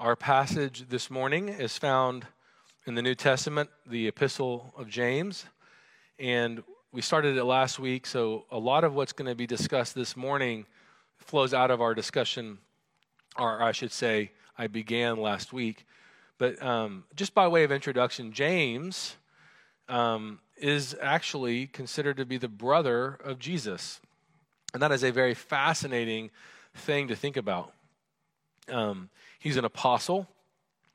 Our passage this morning is found in the New Testament, the Epistle of James. And we started it last week, so a lot of what's going to be discussed this morning flows out of our discussion, or I should say, I began last week. But um, just by way of introduction, James um, is actually considered to be the brother of Jesus. And that is a very fascinating thing to think about. Um, he's an apostle,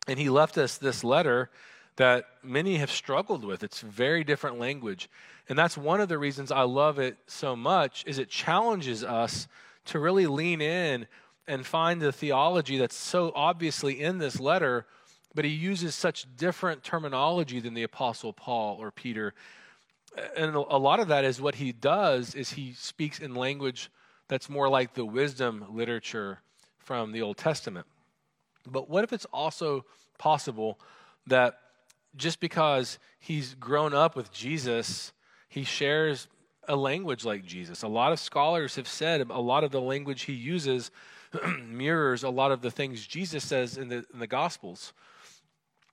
and he left us this letter that many have struggled with. It's very different language. And that's one of the reasons I love it so much is it challenges us to really lean in and find the theology that's so obviously in this letter, but he uses such different terminology than the apostle Paul or Peter. And a lot of that is what he does is he speaks in language that's more like the wisdom literature from the Old Testament. But what if it's also possible that just because he's grown up with Jesus, he shares a language like Jesus? A lot of scholars have said a lot of the language he uses mirrors a lot of the things Jesus says in the, in the Gospels.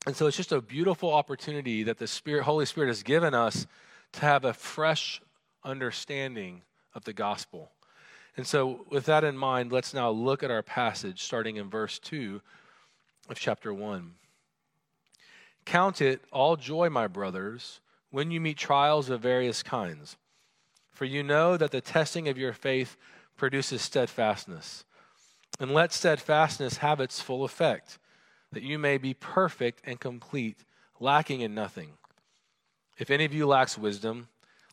And so it's just a beautiful opportunity that the Spirit, Holy Spirit has given us to have a fresh understanding of the gospel. And so, with that in mind, let's now look at our passage starting in verse 2 of chapter 1. Count it all joy, my brothers, when you meet trials of various kinds, for you know that the testing of your faith produces steadfastness. And let steadfastness have its full effect, that you may be perfect and complete, lacking in nothing. If any of you lacks wisdom,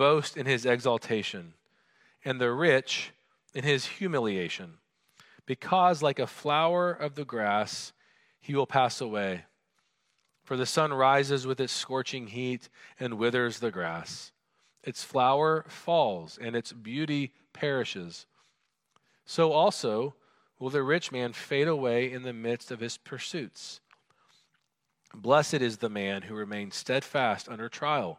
boast in his exaltation, and the rich in his humiliation, because like a flower of the grass, he will pass away. For the sun rises with its scorching heat and withers the grass. Its flower falls, and its beauty perishes. So also will the rich man fade away in the midst of his pursuits. Blessed is the man who remains steadfast under trial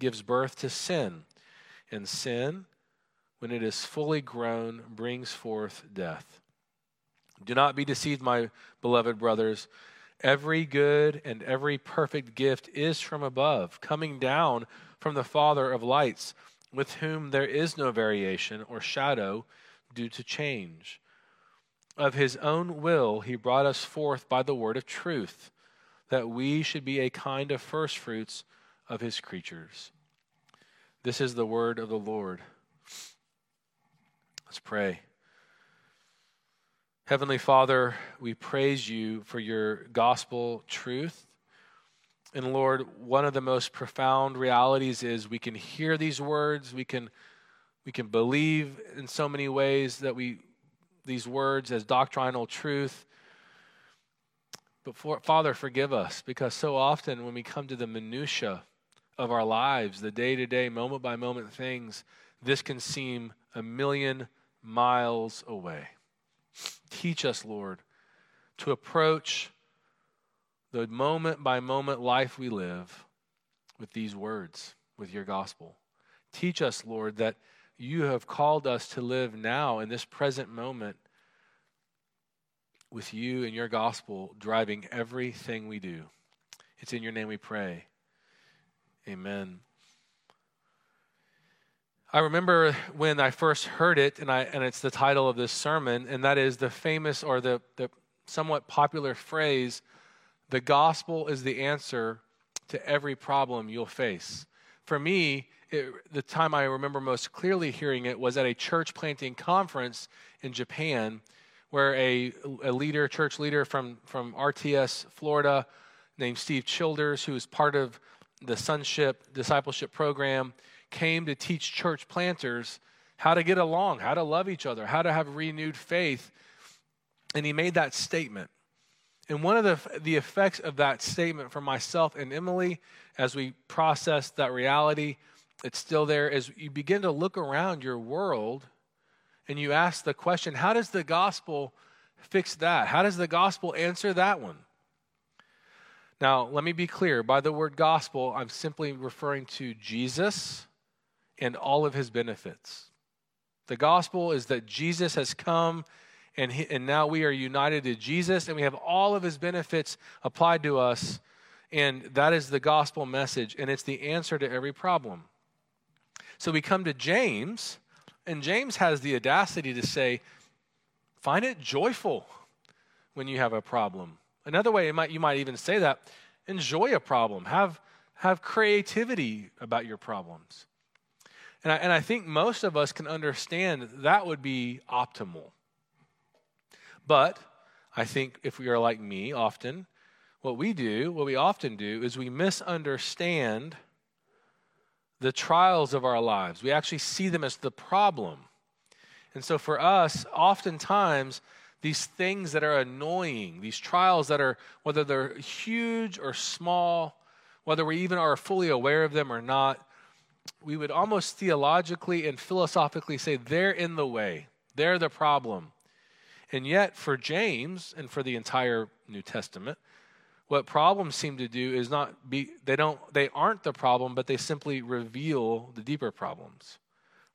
gives birth to sin, and sin, when it is fully grown, brings forth death. Do not be deceived, my beloved brothers. Every good and every perfect gift is from above, coming down from the Father of lights, with whom there is no variation or shadow due to change. Of his own will, he brought us forth by the word of truth, that we should be a kind of firstfruits of his creatures. This is the word of the Lord. Let's pray. Heavenly Father, we praise you for your gospel truth. And Lord, one of the most profound realities is we can hear these words, we can we can believe in so many ways that we these words as doctrinal truth. But for, Father, forgive us because so often when we come to the minutia of our lives, the day to day, moment by moment things, this can seem a million miles away. Teach us, Lord, to approach the moment by moment life we live with these words, with your gospel. Teach us, Lord, that you have called us to live now in this present moment with you and your gospel driving everything we do. It's in your name we pray. Amen. I remember when I first heard it, and, I, and it's the title of this sermon, and that is the famous or the, the somewhat popular phrase the gospel is the answer to every problem you'll face. For me, it, the time I remember most clearly hearing it was at a church planting conference in Japan, where a, a leader, church leader from, from RTS, Florida, named Steve Childers, who was part of the Sonship Discipleship Program, came to teach church planters how to get along, how to love each other, how to have renewed faith. And he made that statement. And one of the, the effects of that statement for myself and Emily, as we process that reality, it's still there, is you begin to look around your world and you ask the question how does the gospel fix that? How does the gospel answer that one? Now, let me be clear. By the word gospel, I'm simply referring to Jesus and all of his benefits. The gospel is that Jesus has come and, he, and now we are united to Jesus and we have all of his benefits applied to us. And that is the gospel message, and it's the answer to every problem. So we come to James, and James has the audacity to say, find it joyful when you have a problem. Another way might, you might even say that enjoy a problem, have, have creativity about your problems. And I, and I think most of us can understand that would be optimal. But I think if we are like me often, what we do, what we often do, is we misunderstand the trials of our lives. We actually see them as the problem. And so for us, oftentimes, these things that are annoying, these trials that are, whether they're huge or small, whether we even are fully aware of them or not, we would almost theologically and philosophically say they're in the way, they're the problem. And yet, for James and for the entire New Testament, what problems seem to do is not be they don't they aren't the problem, but they simply reveal the deeper problems.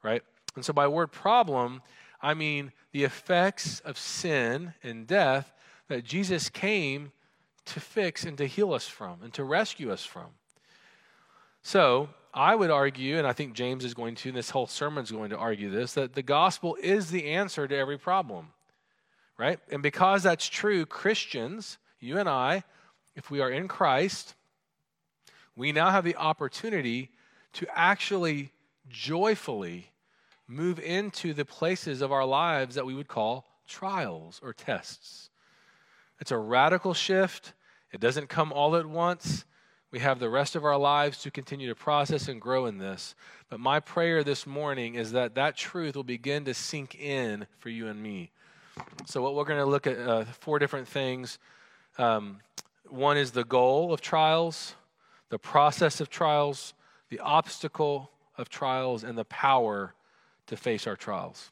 Right? And so by word problem, I mean the effects of sin and death that Jesus came to fix and to heal us from and to rescue us from. So, I would argue, and I think James is going to, and this whole sermon is going to argue this, that the gospel is the answer to every problem, right? And because that's true, Christians, you and I, if we are in Christ, we now have the opportunity to actually joyfully move into the places of our lives that we would call trials or tests. It's a radical shift. It doesn't come all at once. We have the rest of our lives to continue to process and grow in this. But my prayer this morning is that that truth will begin to sink in for you and me. So, what we're going to look at uh, four different things. Um, one is the goal of trials, the process of trials, the obstacle of trials, and the power to face our trials.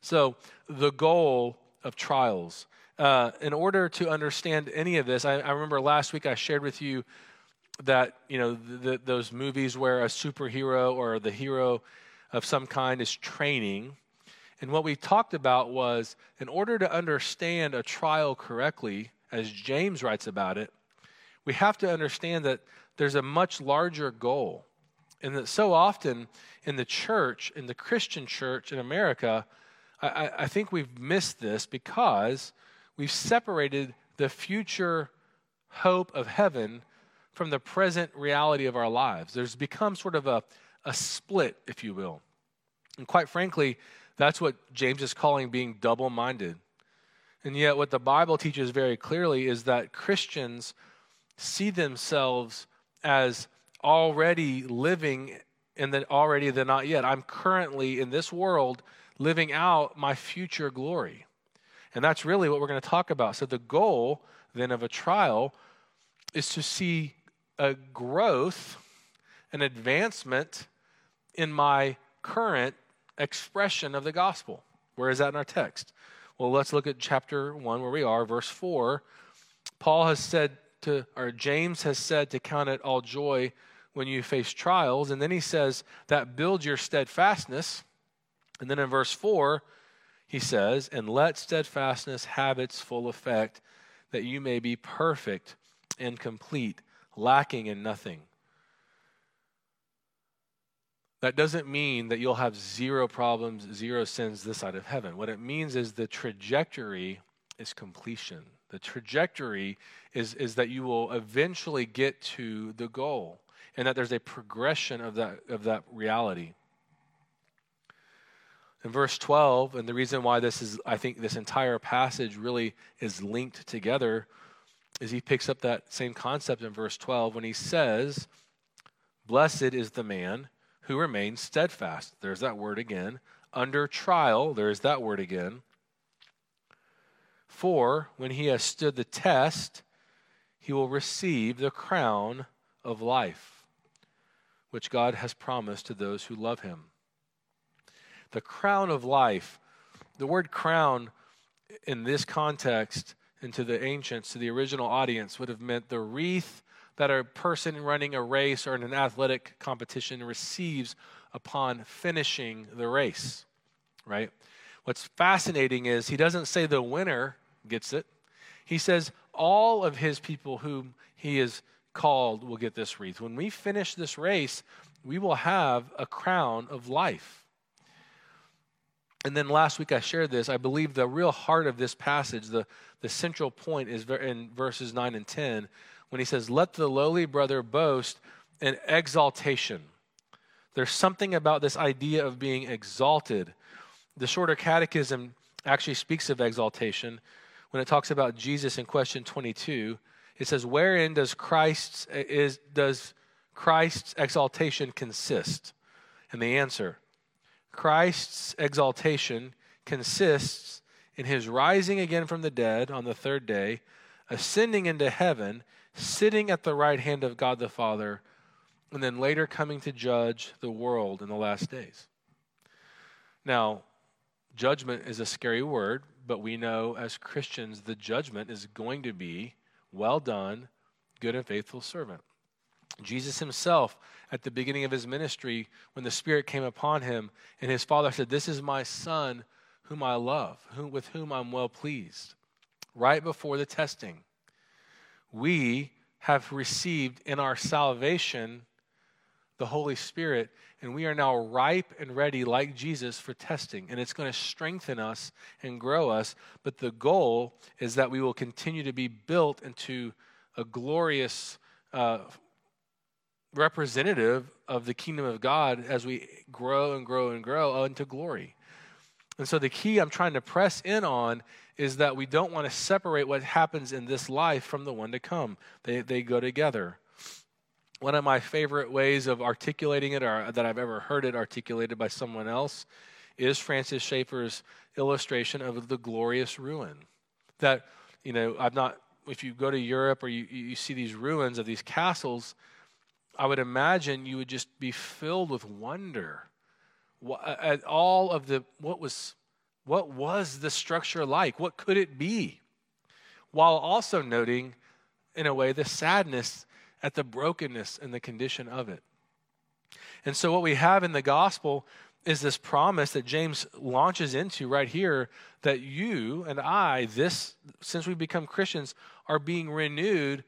So, the goal of trials. Uh, in order to understand any of this, I, I, remember last week I shared with you that you know those movies where a superhero or the hero of some kind is training and what we talked about was in order to understand a trial correctly as james writes about it we have to understand that there's a much larger goal and that so often in the church in the christian church in america I, I think we've missed this because we've separated the future hope of heaven from the present reality of our lives. There's become sort of a, a split, if you will. And quite frankly, that's what James is calling being double minded. And yet, what the Bible teaches very clearly is that Christians see themselves as already living in the already the not yet. I'm currently in this world living out my future glory. And that's really what we're going to talk about. So, the goal then of a trial is to see a growth, an advancement in my current expression of the gospel. Where is that in our text? Well, let's look at chapter 1 where we are, verse 4. Paul has said to, or James has said to count it all joy when you face trials. And then he says that builds your steadfastness. And then in verse 4, he says, and let steadfastness have its full effect, that you may be perfect and complete, lacking in nothing. That doesn't mean that you'll have zero problems, zero sins this side of heaven. What it means is the trajectory is completion. The trajectory is, is that you will eventually get to the goal and that there's a progression of that, of that reality. In verse 12, and the reason why this is, I think, this entire passage really is linked together is he picks up that same concept in verse 12 when he says, Blessed is the man who remains steadfast. There's that word again. Under trial, there's that word again. For when he has stood the test, he will receive the crown of life, which God has promised to those who love him. The crown of life, the word crown in this context and to the ancients, to the original audience, would have meant the wreath that a person running a race or in an athletic competition receives upon finishing the race, right? What's fascinating is he doesn't say the winner gets it. He says all of his people whom he has called will get this wreath. When we finish this race, we will have a crown of life. And then last week I shared this. I believe the real heart of this passage, the, the central point, is in verses 9 and 10 when he says, Let the lowly brother boast in exaltation. There's something about this idea of being exalted. The shorter catechism actually speaks of exaltation when it talks about Jesus in question 22. It says, Wherein does Christ's, is, does Christ's exaltation consist? And the answer Christ's exaltation consists in his rising again from the dead on the third day, ascending into heaven, sitting at the right hand of God the Father, and then later coming to judge the world in the last days. Now, judgment is a scary word, but we know as Christians the judgment is going to be well done, good and faithful servant. Jesus himself, at the beginning of his ministry, when the Spirit came upon him, and his Father said, This is my Son whom I love, whom, with whom I'm well pleased. Right before the testing, we have received in our salvation the Holy Spirit, and we are now ripe and ready, like Jesus, for testing. And it's going to strengthen us and grow us. But the goal is that we will continue to be built into a glorious uh, representative of the kingdom of God as we grow and grow and grow into glory. And so the key I'm trying to press in on is that we don't want to separate what happens in this life from the one to come. They, they go together. One of my favorite ways of articulating it, or that I've ever heard it articulated by someone else, is Francis Schaeffer's illustration of the glorious ruin. That, you know, I've not, if you go to Europe or you, you see these ruins of these castles, I would imagine you would just be filled with wonder at all of the what was what was the structure like? What could it be? While also noting, in a way, the sadness at the brokenness and the condition of it. And so, what we have in the gospel is this promise that James launches into right here that you and I, this, since we become Christians, are being renewed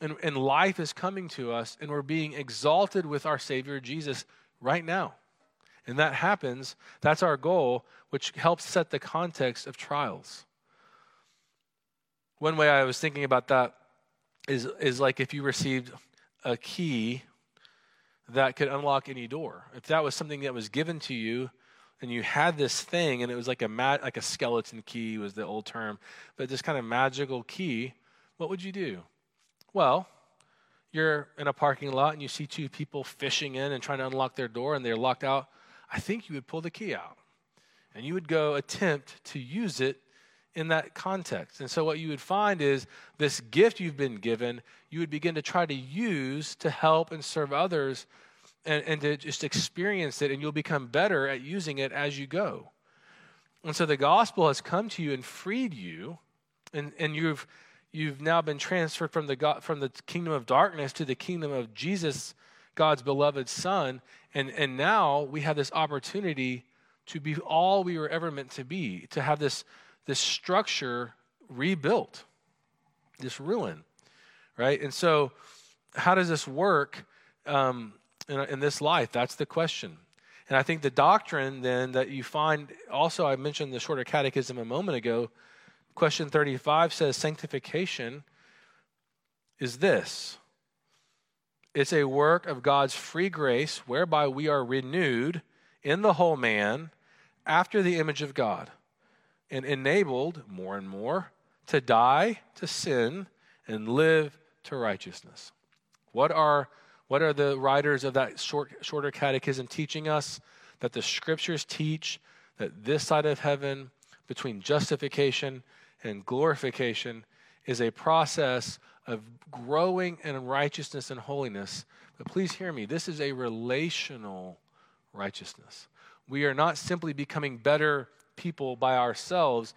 and, and life is coming to us, and we're being exalted with our Savior Jesus right now. And that happens, that's our goal, which helps set the context of trials. One way I was thinking about that is, is like if you received a key that could unlock any door. If that was something that was given to you, and you had this thing, and it was like a ma- like a skeleton key was the old term, but this kind of magical key, what would you do? Well, you're in a parking lot and you see two people fishing in and trying to unlock their door and they're locked out. I think you would pull the key out and you would go attempt to use it in that context. And so, what you would find is this gift you've been given, you would begin to try to use to help and serve others and, and to just experience it, and you'll become better at using it as you go. And so, the gospel has come to you and freed you, and, and you've you've now been transferred from the, God, from the kingdom of darkness to the kingdom of Jesus, God's beloved Son. And, and now we have this opportunity to be all we were ever meant to be, to have this, this structure rebuilt, this ruin, right? And so, how does this work um, in, in this life? That's the question. And I think the doctrine then that you find also, I mentioned the shorter catechism a moment ago, Question 35 says sanctification is this it's a work of God's free grace whereby we are renewed in the whole man after the image of God and enabled more and more to die to sin and live to righteousness. What are, what are the writers of that short, shorter catechism teaching us? That the scriptures teach that this side of heaven, between justification and glorification, is a process of growing in righteousness and holiness. But please hear me, this is a relational righteousness. We are not simply becoming better people by ourselves.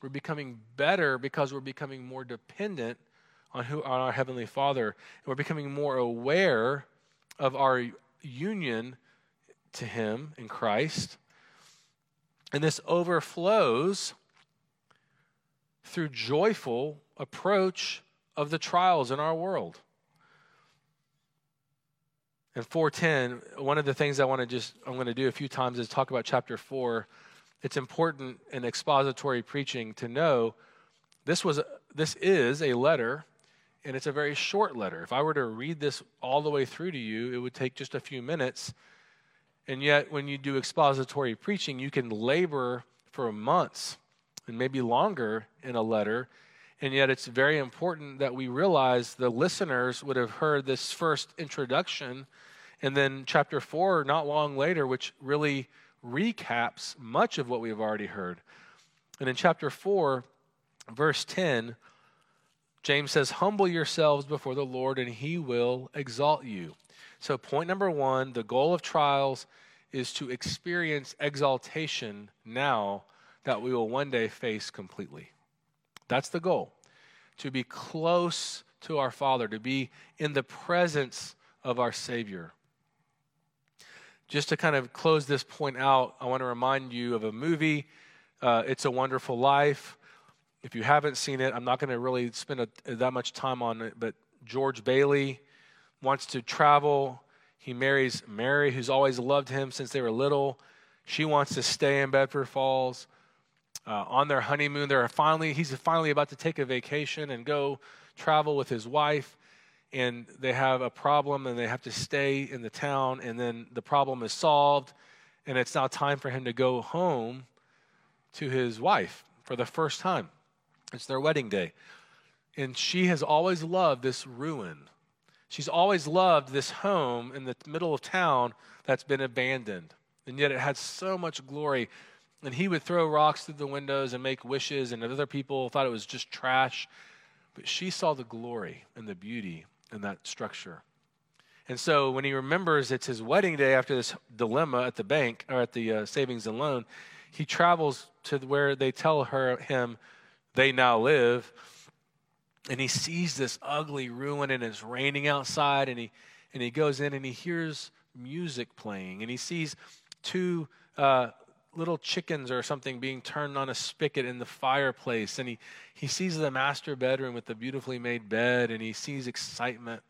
We're becoming better because we're becoming more dependent on who on our heavenly Father, and we're becoming more aware of our union to Him in Christ. And this overflows through joyful approach of the trials in our world. In 410, one of the things I want to just I'm going to do a few times is talk about chapter 4. It's important in expository preaching to know this was this is a letter and it's a very short letter. If I were to read this all the way through to you, it would take just a few minutes. And yet when you do expository preaching, you can labor for months and maybe longer in a letter and yet, it's very important that we realize the listeners would have heard this first introduction, and then chapter four, not long later, which really recaps much of what we have already heard. And in chapter four, verse 10, James says, Humble yourselves before the Lord, and he will exalt you. So, point number one the goal of trials is to experience exaltation now that we will one day face completely. That's the goal to be close to our Father, to be in the presence of our Savior. Just to kind of close this point out, I want to remind you of a movie, uh, It's a Wonderful Life. If you haven't seen it, I'm not going to really spend a, that much time on it, but George Bailey wants to travel. He marries Mary, who's always loved him since they were little. She wants to stay in Bedford Falls uh, on their honeymoon. They're finally, he's finally about to take a vacation and go travel with his wife. And they have a problem and they have to stay in the town. And then the problem is solved. And it's now time for him to go home to his wife for the first time. It's their wedding day. And she has always loved this ruin. She's always loved this home in the middle of town that's been abandoned. And yet it had so much glory and he would throw rocks through the windows and make wishes, and other people thought it was just trash. But she saw the glory and the beauty in that structure. And so when he remembers it's his wedding day after this dilemma at the bank or at the uh, savings and loan, he travels to where they tell her him they now live. And he sees this ugly ruin and it's raining outside and he and he goes in and he hears music playing and he sees two uh, little chickens or something being turned on a spigot in the fireplace. And he, he sees the master bedroom with the beautifully made bed and he sees excitement.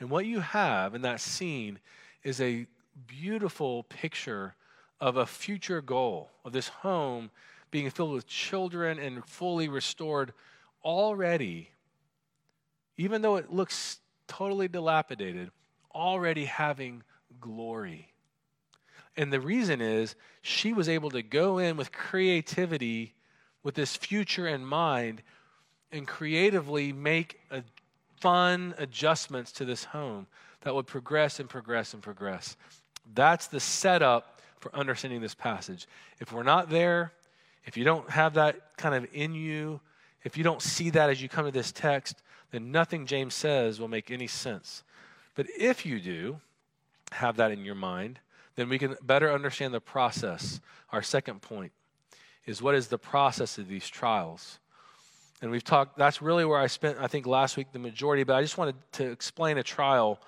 And what you have in that scene is a beautiful picture of a future goal of this home being filled with children and fully restored already, even though it looks totally dilapidated, already having glory. And the reason is she was able to go in with creativity, with this future in mind, and creatively make a fun adjustments to this home that would progress and progress and progress. That's the setup for understanding this passage. If we're not there, if you don't have that kind of in you, if you don't see that as you come to this text, then nothing James says will make any sense. But if you do have that in your mind, then we can better understand the process. Our second point is what is the process of these trials? And we've talked, that's really where I spent, I think, last week the majority, but I just wanted to explain a trial.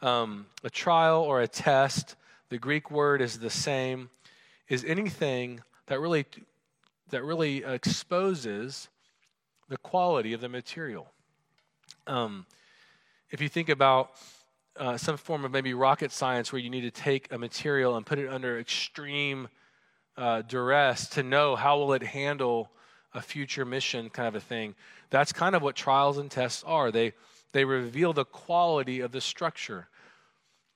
Um, a trial or a test, the Greek word is the same, is anything that really, that really exposes the quality of the material. Um, if you think about uh, some form of maybe rocket science where you need to take a material and put it under extreme uh, duress to know how will it handle a future mission kind of a thing. That's kind of what trials and tests are. They, they reveal the quality of the structure.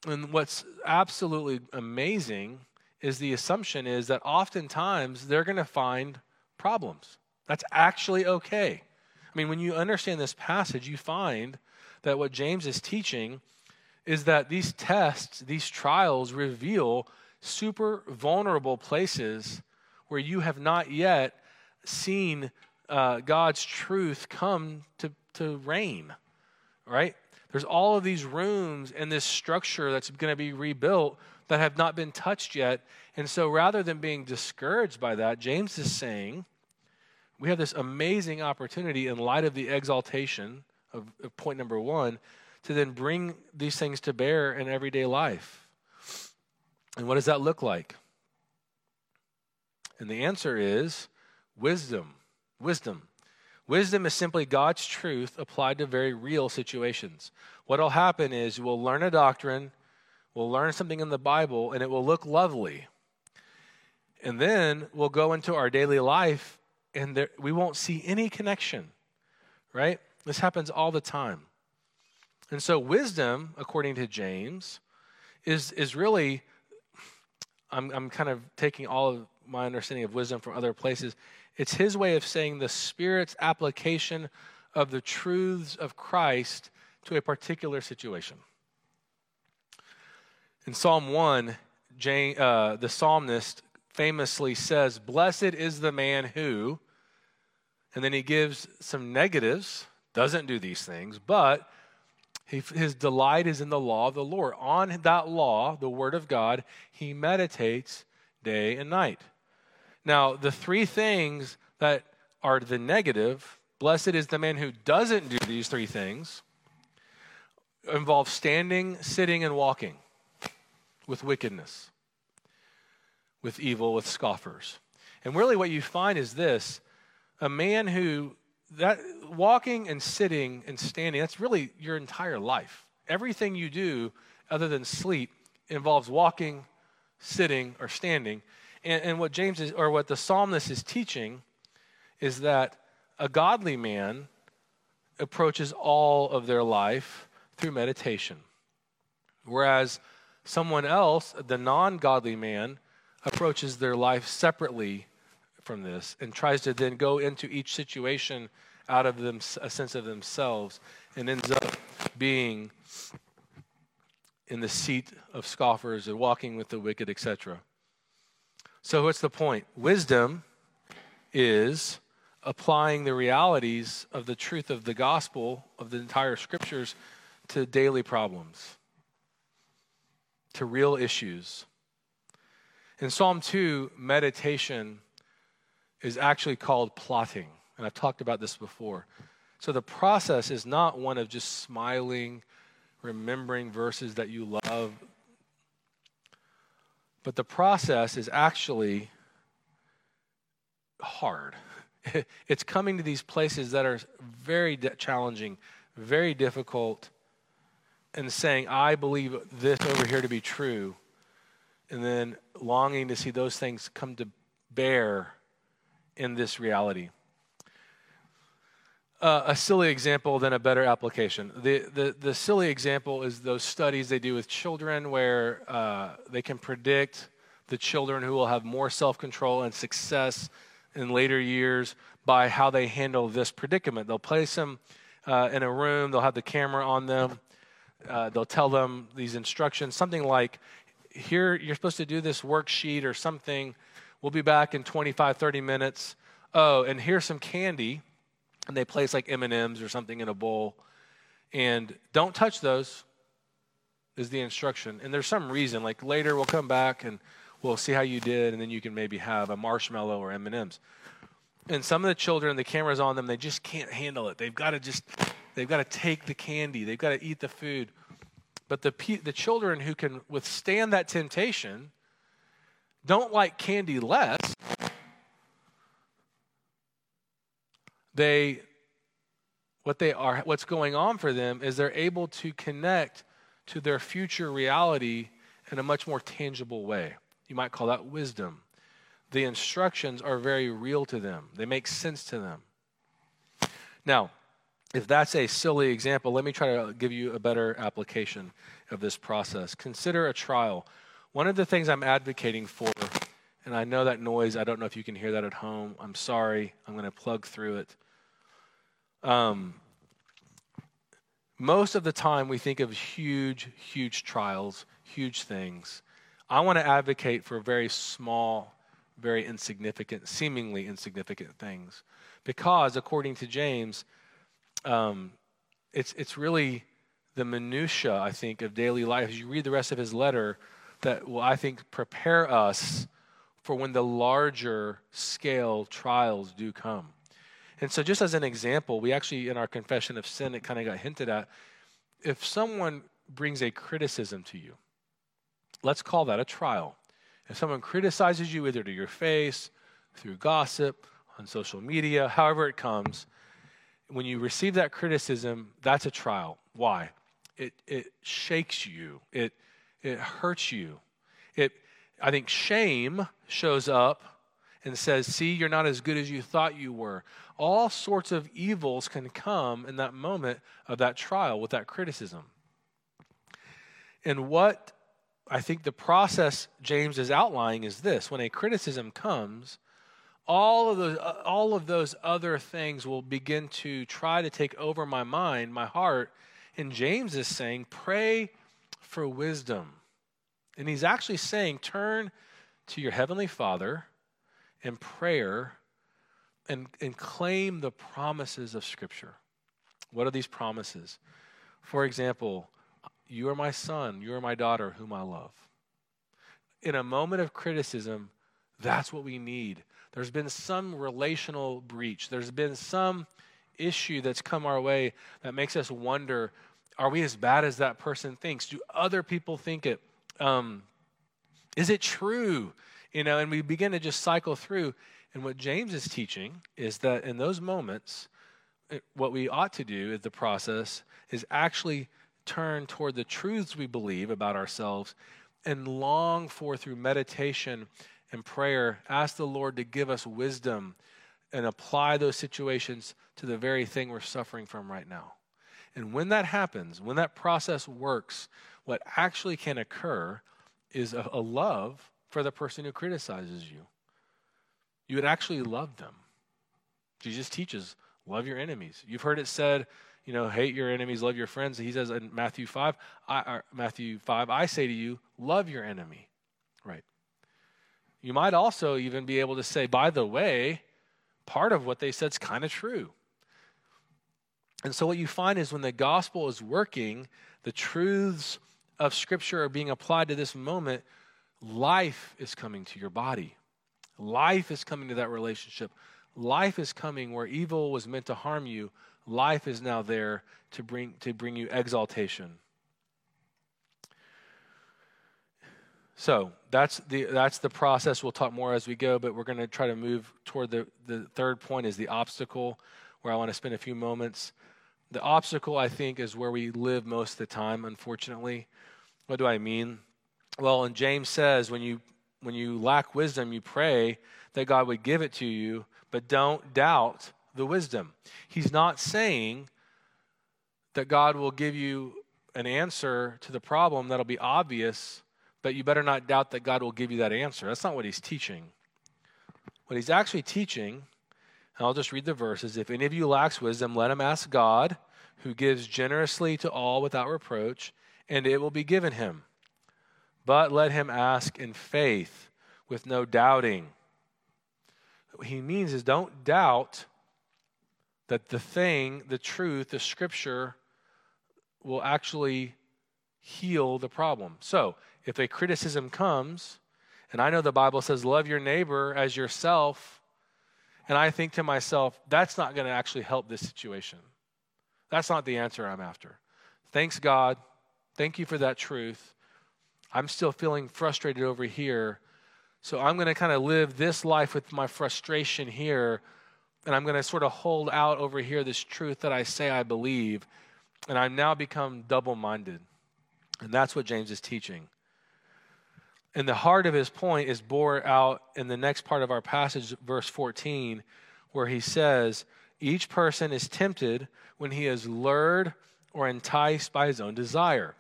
And what's absolutely amazing is the assumption is that oftentimes they're going to find problems. That's actually okay. I mean, when you understand this passage, you find that what James is teaching is that these tests, these trials reveal super vulnerable places where you have not yet seen uh, God's truth come to, to reign, right? There's all of these rooms and this structure that's going to be rebuilt that have not been touched yet. And so rather than being discouraged by that, James is saying we have this amazing opportunity in light of the exaltation of, of point number one to then bring these things to bear in everyday life. And what does that look like? And the answer is wisdom. Wisdom. Wisdom is simply God's truth applied to very real situations. What will happen is we'll learn a doctrine, we'll learn something in the Bible, and it will look lovely. And then we'll go into our daily life and there, we won't see any connection, right? This happens all the time. And so, wisdom, according to James, is, is really, I'm, I'm kind of taking all of my understanding of wisdom from other places. It's his way of saying the Spirit's application of the truths of Christ to a particular situation. In Psalm 1, Jane, uh, the psalmist famously says, Blessed is the man who, and then he gives some negatives, doesn't do these things, but his delight is in the law of the Lord. On that law, the word of God, he meditates day and night. Now, the three things that are the negative, blessed is the man who doesn't do these three things, involve standing, sitting, and walking with wickedness, with evil, with scoffers. And really, what you find is this a man who that walking and sitting and standing that's really your entire life. Everything you do other than sleep involves walking sitting or standing. And, and what james is or what the psalmist is teaching is that a godly man approaches all of their life through meditation whereas someone else the non-godly man approaches their life separately from this and tries to then go into each situation out of them, a sense of themselves and ends up being in the seat of scoffers and walking with the wicked, etc. So, what's the point? Wisdom is applying the realities of the truth of the gospel, of the entire scriptures, to daily problems, to real issues. In Psalm 2, meditation is actually called plotting. And I've talked about this before. So the process is not one of just smiling, remembering verses that you love, but the process is actually hard. it's coming to these places that are very de- challenging, very difficult, and saying, I believe this over here to be true, and then longing to see those things come to bear in this reality. Uh, a silly example than a better application. The, the, the silly example is those studies they do with children where uh, they can predict the children who will have more self control and success in later years by how they handle this predicament. They'll place them uh, in a room, they'll have the camera on them, uh, they'll tell them these instructions, something like, Here, you're supposed to do this worksheet or something We'll be back in 25, 30 minutes. Oh, and here's some candy. And they place like M&Ms or something in a bowl. And don't touch those is the instruction. And there's some reason, like later we'll come back and we'll see how you did, and then you can maybe have a marshmallow or M&Ms. And some of the children, the camera's on them, they just can't handle it. They've got to just, they've got to take the candy. They've got to eat the food. But the, the children who can withstand that temptation don't like candy less. They what they are what's going on for them is they're able to connect to their future reality in a much more tangible way. You might call that wisdom. the instructions are very real to them, they make sense to them. Now, if that's a silly example, let me try to give you a better application of this process. Consider a trial. One of the things I'm advocating for, and I know that noise, I don't know if you can hear that at home. I'm sorry. I'm going to plug through it. Um, most of the time, we think of huge, huge trials, huge things. I want to advocate for very small, very insignificant, seemingly insignificant things. Because, according to James, um, it's, it's really the minutia, I think, of daily life. As you read the rest of his letter, that will, I think, prepare us for when the larger scale trials do come. And so, just as an example, we actually, in our confession of sin, it kind of got hinted at. If someone brings a criticism to you, let's call that a trial. If someone criticizes you either to your face, through gossip, on social media, however it comes, when you receive that criticism, that's a trial. Why? It, it shakes you, it, it hurts you. It, I think shame shows up and says, See, you're not as good as you thought you were. All sorts of evils can come in that moment of that trial with that criticism. And what I think the process James is outlining is this when a criticism comes, all of those all of those other things will begin to try to take over my mind, my heart. And James is saying, pray for wisdom. And he's actually saying, turn to your heavenly Father in prayer and, and claim the promises of Scripture. What are these promises? For example, you are my son, you are my daughter, whom I love. In a moment of criticism, that's what we need there's been some relational breach. There's been some issue that's come our way that makes us wonder are we as bad as that person thinks? Do other people think it? Um, is it true? You know, and we begin to just cycle through. And what James is teaching is that in those moments, what we ought to do is the process is actually turn toward the truths we believe about ourselves and long for through meditation and prayer, ask the Lord to give us wisdom and apply those situations to the very thing we're suffering from right now. And when that happens, when that process works, what actually can occur is a, a love for the person who criticizes you. You would actually love them. Jesus teaches, love your enemies. You've heard it said, you know, hate your enemies, love your friends. He says in Matthew 5, I, Matthew 5, I say to you, love your enemy. Right. You might also even be able to say, by the way, part of what they said is kind of true. And so, what you find is when the gospel is working, the truths of Scripture are being applied to this moment, life is coming to your body. Life is coming to that relationship. Life is coming where evil was meant to harm you. Life is now there to bring, to bring you exaltation. So that's the that's the process. We'll talk more as we go, but we're going to try to move toward the the third point is the obstacle, where I want to spend a few moments. The obstacle, I think, is where we live most of the time. Unfortunately, what do I mean? Well, and James says when you when you lack wisdom, you pray that God would give it to you, but don't doubt the wisdom. He's not saying that God will give you an answer to the problem that'll be obvious but you better not doubt that God will give you that answer. That's not what he's teaching. What he's actually teaching, and I'll just read the verses if any of you lacks wisdom, let him ask God, who gives generously to all without reproach, and it will be given him. But let him ask in faith with no doubting. What he means is don't doubt that the thing, the truth, the scripture will actually heal the problem. So, if a criticism comes, and I know the Bible says, love your neighbor as yourself, and I think to myself, that's not going to actually help this situation. That's not the answer I'm after. Thanks, God. Thank you for that truth. I'm still feeling frustrated over here. So I'm going to kind of live this life with my frustration here, and I'm going to sort of hold out over here this truth that I say I believe, and I'm now become double minded. And that's what James is teaching. And the heart of his point is bore out in the next part of our passage, verse 14, where he says, Each person is tempted when he is lured or enticed by his own desire.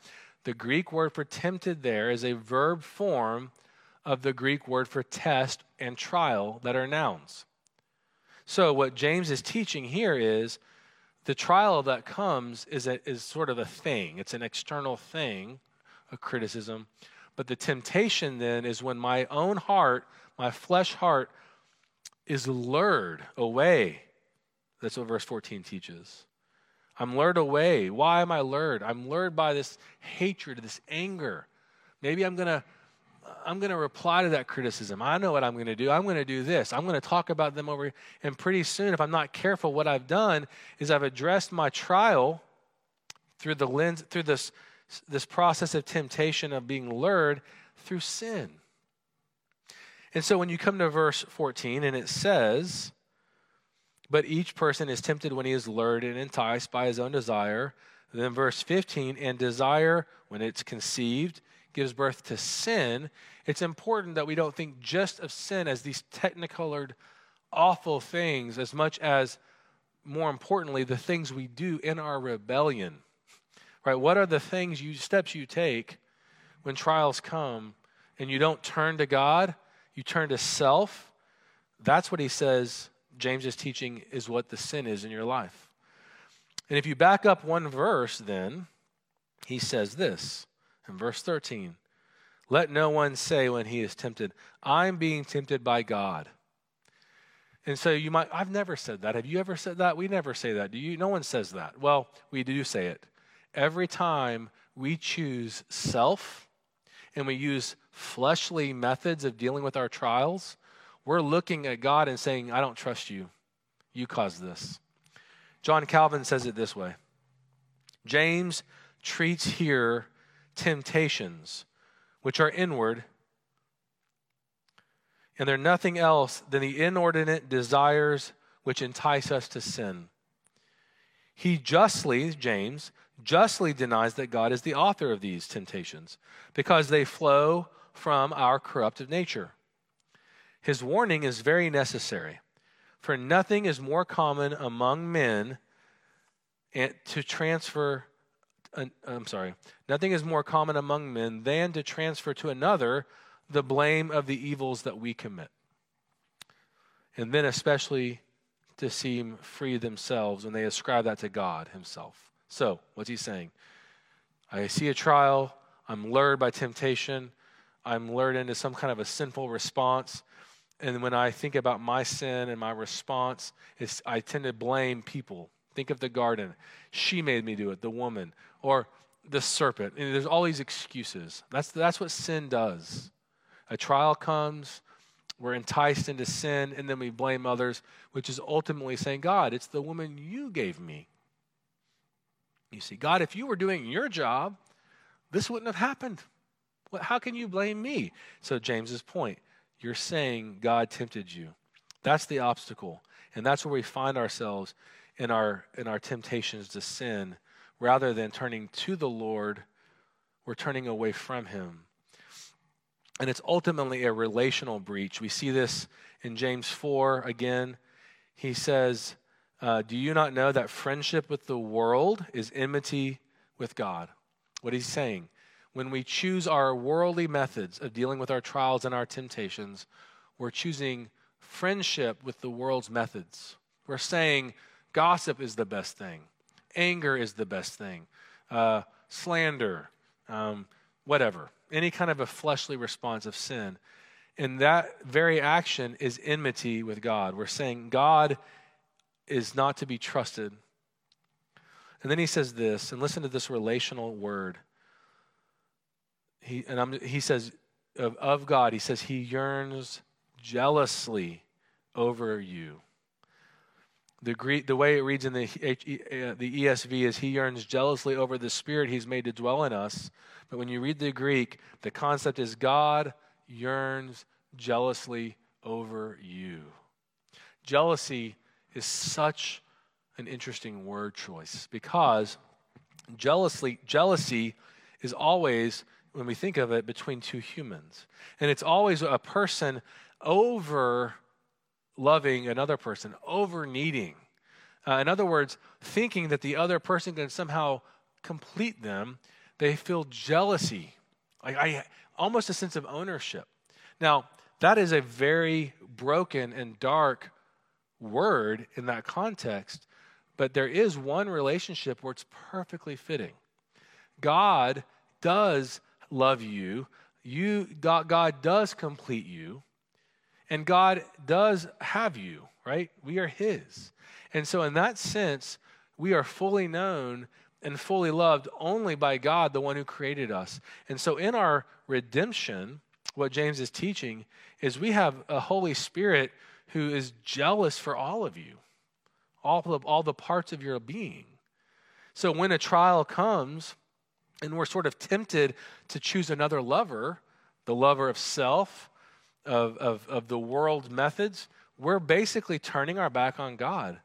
The Greek word for tempted there is a verb form of the Greek word for test and trial that are nouns. So, what James is teaching here is the trial that comes is, a, is sort of a thing, it's an external thing, a criticism. But the temptation then is when my own heart, my flesh heart, is lured away. That's what verse 14 teaches. I'm lured away. Why am I lured? I'm lured by this hatred, this anger. Maybe I'm going to I'm going to reply to that criticism. I know what I'm going to do. I'm going to do this. I'm going to talk about them over. And pretty soon, if I'm not careful, what I've done is I've addressed my trial through the lens, through this, this process of temptation of being lured through sin. And so when you come to verse 14 and it says, But each person is tempted when he is lured and enticed by his own desire. Then verse 15, and desire, when it's conceived, gives birth to sin, it's important that we don't think just of sin as these technicolored, awful things, as much as, more importantly, the things we do in our rebellion. Right? What are the things you steps you take when trials come and you don't turn to God, you turn to self? That's what he says James is teaching is what the sin is in your life. And if you back up one verse, then he says this in verse 13, let no one say when he is tempted, I'm being tempted by God. And so you might, I've never said that. Have you ever said that? We never say that. Do you? No one says that. Well, we do say it. Every time we choose self and we use fleshly methods of dealing with our trials, we're looking at God and saying, I don't trust you. You caused this. John Calvin says it this way James treats here temptations, which are inward, and they're nothing else than the inordinate desires which entice us to sin. He justly, James, justly denies that God is the author of these temptations because they flow from our corruptive nature. His warning is very necessary, for nothing is more common among men eh, to transfer I'm sorry, nothing is more common among men than to transfer to another the blame of the evils that we commit. And then, especially, to seem free themselves when they ascribe that to God Himself. So, what's He saying? I see a trial, I'm lured by temptation, I'm lured into some kind of a sinful response. And when I think about my sin and my response, I tend to blame people Think of the garden. She made me do it, the woman, or the serpent. And there's all these excuses. That's, that's what sin does. A trial comes, we're enticed into sin, and then we blame others, which is ultimately saying, God, it's the woman you gave me. You see, God, if you were doing your job, this wouldn't have happened. How can you blame me? So, James's point you're saying God tempted you. That's the obstacle. And that's where we find ourselves in our in our temptations to sin rather than turning to the Lord we're turning away from him and it's ultimately a relational breach we see this in James 4 again he says uh, do you not know that friendship with the world is enmity with God what he's saying when we choose our worldly methods of dealing with our trials and our temptations we're choosing friendship with the world's methods we're saying Gossip is the best thing. Anger is the best thing. Uh, slander, um, whatever. Any kind of a fleshly response of sin. And that very action is enmity with God. We're saying God is not to be trusted. And then he says this, and listen to this relational word. He, and I'm, he says, of, of God, he says, he yearns jealously over you. The, Greek, the way it reads in the, uh, the ESV is He yearns jealously over the Spirit He's made to dwell in us. But when you read the Greek, the concept is God yearns jealously over you. Jealousy is such an interesting word choice because jealously, jealousy is always, when we think of it, between two humans. And it's always a person over loving another person, over needing. Uh, in other words, thinking that the other person can somehow complete them, they feel jealousy, like I, almost a sense of ownership. Now, that is a very broken and dark word in that context, but there is one relationship where it's perfectly fitting. God does love you. You God, God does complete you. And God does have you, right? We are his. And so in that sense, we are fully known and fully loved only by God, the one who created us. And so in our redemption, what James is teaching is we have a Holy Spirit who is jealous for all of you, all of all the parts of your being. So when a trial comes and we're sort of tempted to choose another lover, the lover of self, of, of, of the world methods, we're basically turning our back on God.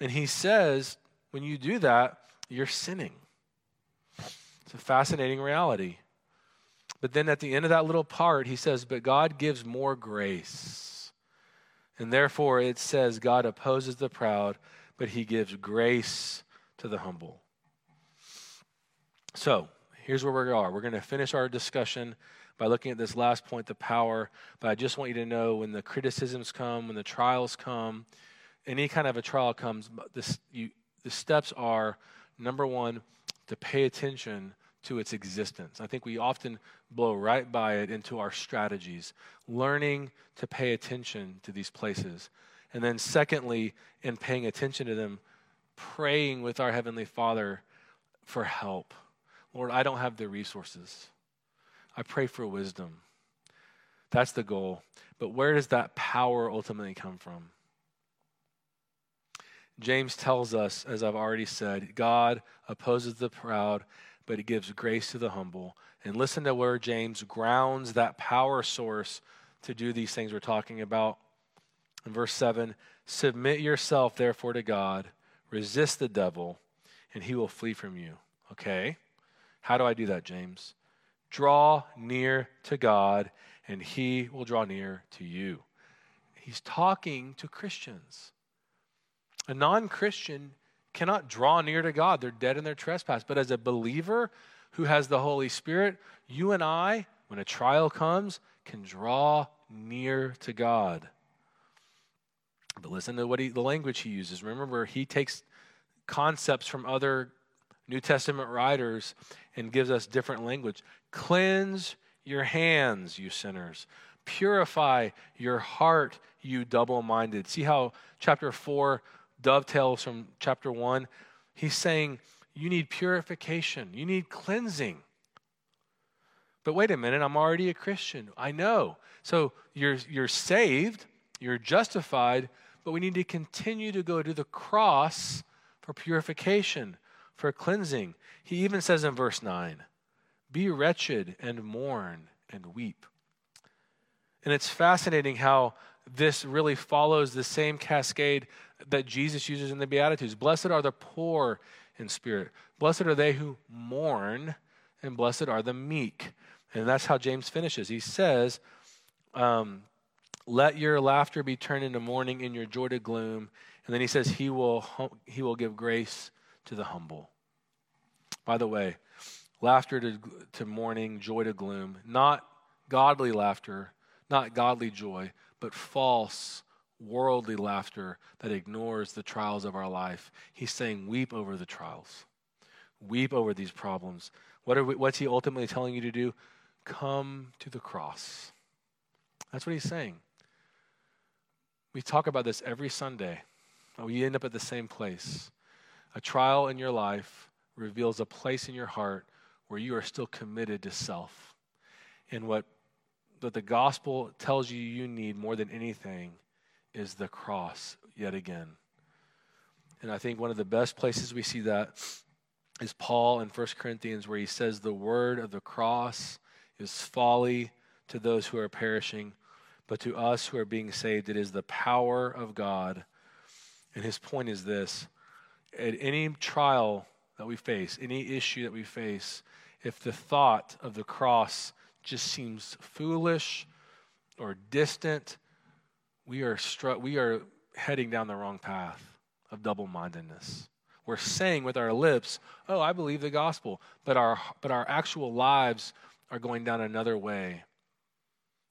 And he says, when you do that, you're sinning. It's a fascinating reality. But then at the end of that little part, he says, But God gives more grace. And therefore it says, God opposes the proud, but he gives grace to the humble. So here's where we are. We're going to finish our discussion by looking at this last point, the power. But I just want you to know when the criticisms come, when the trials come, any kind of a trial comes, this, you, the steps are number one, to pay attention to its existence. I think we often blow right by it into our strategies, learning to pay attention to these places. And then, secondly, in paying attention to them, praying with our Heavenly Father for help. Lord, I don't have the resources. I pray for wisdom. That's the goal. But where does that power ultimately come from? James tells us, as I've already said, God opposes the proud, but he gives grace to the humble. And listen to where James grounds that power source to do these things we're talking about. In verse 7 Submit yourself, therefore, to God, resist the devil, and he will flee from you. Okay? How do I do that, James? Draw near to God, and he will draw near to you. He's talking to Christians. A non Christian cannot draw near to God, they're dead in their trespass. But as a believer who has the Holy Spirit, you and I, when a trial comes, can draw near to God. But listen to what he, the language he uses. Remember, he takes concepts from other New Testament writers and gives us different language. Cleanse your hands, you sinners. Purify your heart, you double minded. See how chapter 4 dovetails from chapter 1. He's saying you need purification, you need cleansing. But wait a minute, I'm already a Christian. I know. So you're, you're saved, you're justified, but we need to continue to go to the cross for purification, for cleansing. He even says in verse 9, Be wretched and mourn and weep. And it's fascinating how this really follows the same cascade that Jesus uses in the Beatitudes. Blessed are the poor in spirit. Blessed are they who mourn, and blessed are the meek. And that's how James finishes. He says, um, Let your laughter be turned into mourning and your joy to gloom. And then he says, He will, he will give grace to the humble. By the way, laughter to, to mourning, joy to gloom, not godly laughter, not godly joy, but false worldly laughter that ignores the trials of our life. He's saying, weep over the trials, weep over these problems. What are we, what's he ultimately telling you to do? Come to the cross. That's what he's saying. We talk about this every Sunday. Uh, we end up at the same place. A trial in your life reveals a place in your heart where you are still committed to self. And what, what the gospel tells you you need more than anything is the cross yet again. And I think one of the best places we see that is Paul in 1 Corinthians, where he says, The word of the cross is folly to those who are perishing, but to us who are being saved, it is the power of God. And his point is this at any trial that we face, any issue that we face, if the thought of the cross just seems foolish or distant, we are, stru- we are heading down the wrong path of double mindedness. We're saying with our lips, "Oh, I believe the gospel," but our but our actual lives are going down another way,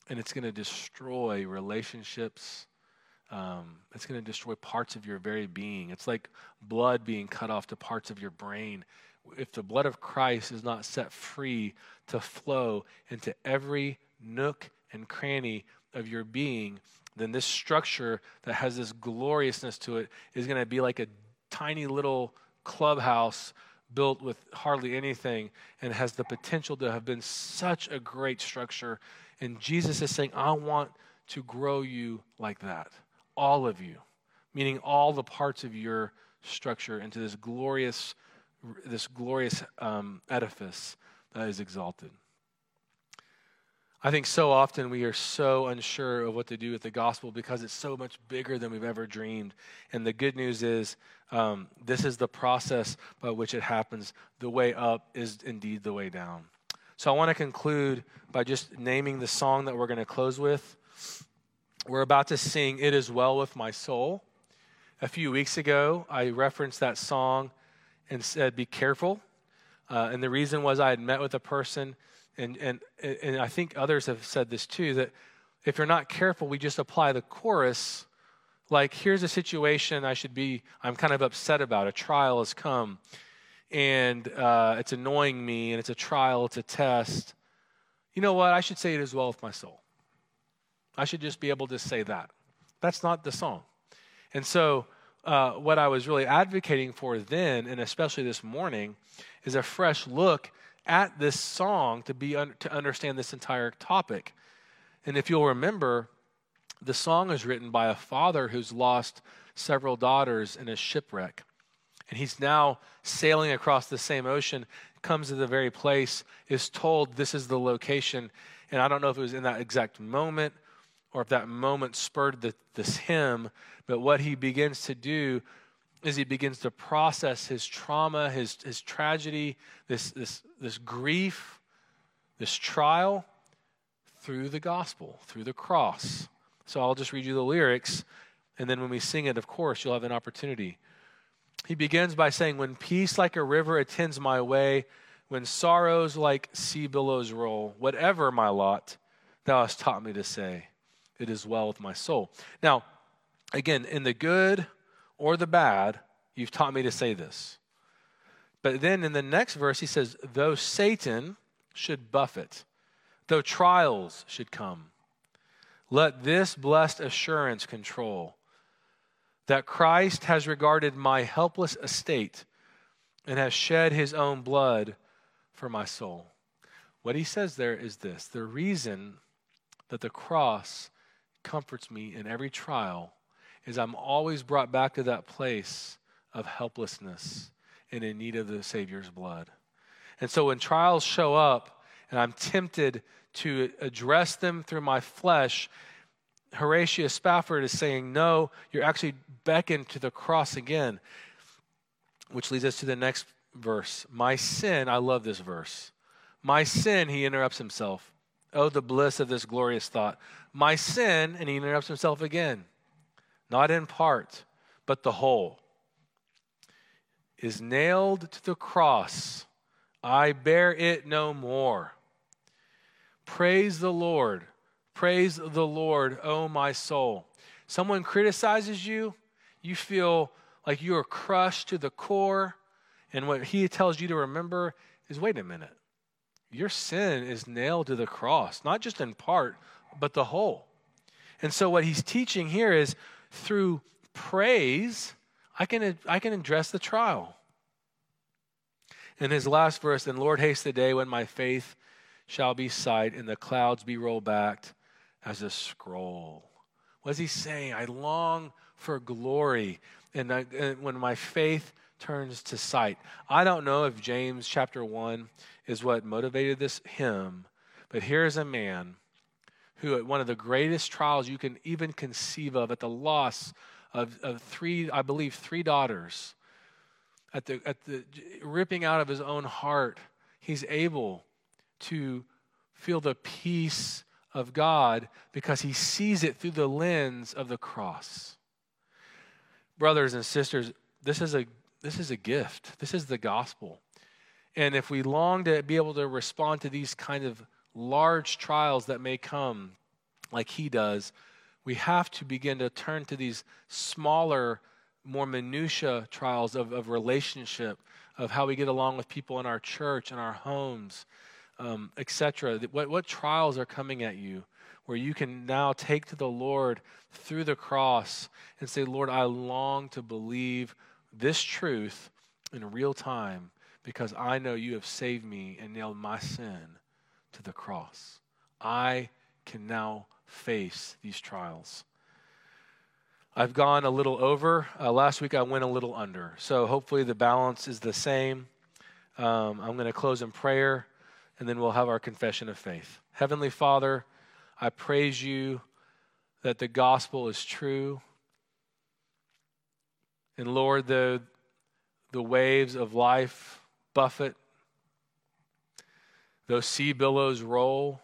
and it's going to destroy relationships. Um, it's going to destroy parts of your very being. It's like blood being cut off to parts of your brain. If the blood of Christ is not set free to flow into every nook and cranny of your being, then this structure that has this gloriousness to it is going to be like a tiny little clubhouse built with hardly anything and has the potential to have been such a great structure. And Jesus is saying, I want to grow you like that, all of you, meaning all the parts of your structure into this glorious, this glorious um, edifice that is exalted. I think so often we are so unsure of what to do with the gospel because it's so much bigger than we've ever dreamed. And the good news is, um, this is the process by which it happens. The way up is indeed the way down. So I want to conclude by just naming the song that we're going to close with. We're about to sing It Is Well With My Soul. A few weeks ago, I referenced that song and said, Be careful. Uh, and the reason was I had met with a person and, and, and I think others have said this too, that if you're not careful, we just apply the chorus like, here's a situation I should be, I'm kind of upset about. A trial has come, and uh, it's annoying me, and it's a trial, it's a test. You know what? I should say it as well with my soul. I should just be able to say that. That's not the song. And so, uh, what I was really advocating for then, and especially this morning, is a fresh look at this song to be un- to understand this entire topic. And if you'll remember, the song is written by a father who's lost several daughters in a shipwreck. And he's now sailing across the same ocean, comes to the very place, is told this is the location. And I don't know if it was in that exact moment or if that moment spurred the, this hymn, but what he begins to do as he begins to process his trauma, his, his tragedy, this, this, this grief, this trial through the gospel, through the cross. So I'll just read you the lyrics, and then when we sing it, of course, you'll have an opportunity. He begins by saying, When peace like a river attends my way, when sorrows like sea billows roll, whatever my lot, thou hast taught me to say, It is well with my soul. Now, again, in the good, or the bad, you've taught me to say this. But then in the next verse, he says, though Satan should buffet, though trials should come, let this blessed assurance control that Christ has regarded my helpless estate and has shed his own blood for my soul. What he says there is this the reason that the cross comforts me in every trial is I'm always brought back to that place of helplessness and in need of the Savior's blood. And so when trials show up and I'm tempted to address them through my flesh, Horatio Spafford is saying, no, you're actually beckoned to the cross again, which leads us to the next verse. My sin, I love this verse. My sin, he interrupts himself. Oh, the bliss of this glorious thought. My sin, and he interrupts himself again not in part, but the whole, is nailed to the cross. I bear it no more. Praise the Lord. Praise the Lord, O oh my soul. Someone criticizes you, you feel like you are crushed to the core. And what he tells you to remember is wait a minute. Your sin is nailed to the cross, not just in part, but the whole. And so, what he's teaching here is through praise, I can, I can address the trial. In his last verse, and Lord, haste the day when my faith shall be sight and the clouds be rolled back as a scroll. What is he saying? I long for glory and, I, and when my faith turns to sight. I don't know if James chapter 1 is what motivated this hymn, but here's a man who, at one of the greatest trials you can even conceive of, at the loss of, of three, I believe, three daughters, at the, at the ripping out of his own heart, he's able to feel the peace of God because he sees it through the lens of the cross. Brothers and sisters, this is a this is a gift. This is the gospel. And if we long to be able to respond to these kind of large trials that may come, like he does, we have to begin to turn to these smaller, more minutia trials of, of relationship, of how we get along with people in our church, in our homes, um, etc. What, what trials are coming at you where you can now take to the Lord through the cross and say, Lord, I long to believe this truth in real time because I know you have saved me and nailed my sin to the cross. I can now face these trials. I've gone a little over. Uh, last week I went a little under. So hopefully the balance is the same. Um, I'm going to close in prayer and then we'll have our confession of faith. Heavenly Father, I praise you that the gospel is true. And Lord, the, the waves of life buffet, those sea billows roll,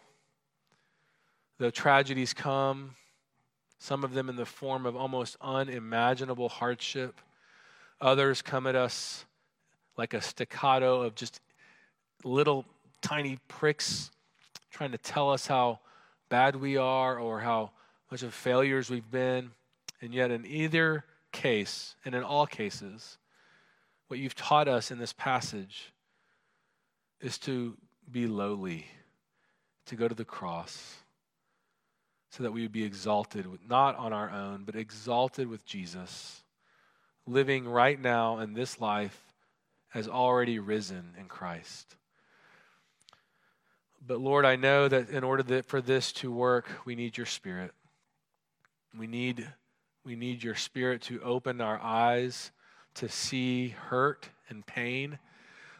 the tragedies come, some of them in the form of almost unimaginable hardship. Others come at us like a staccato of just little tiny pricks trying to tell us how bad we are or how much of failures we've been. And yet, in either case, and in all cases, what you've taught us in this passage is to be lowly, to go to the cross, so that we would be exalted, not on our own, but exalted with Jesus, living right now in this life as already risen in Christ. But Lord, I know that in order that for this to work, we need your spirit. We need, we need your spirit to open our eyes to see hurt and pain.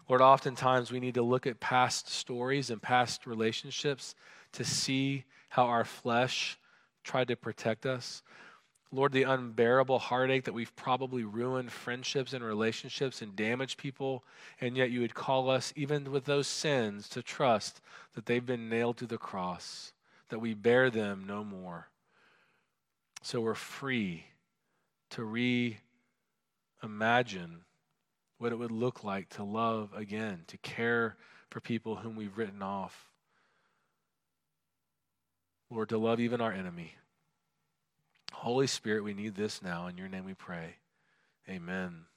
Lord, oftentimes we need to look at past stories and past relationships to see how our flesh tried to protect us. Lord, the unbearable heartache that we've probably ruined friendships and relationships and damaged people, and yet you would call us, even with those sins, to trust that they've been nailed to the cross, that we bear them no more. So we're free to reimagine what it would look like to love again, to care for people whom we've written off. Lord, to love even our enemy. Holy Spirit, we need this now. In your name we pray. Amen.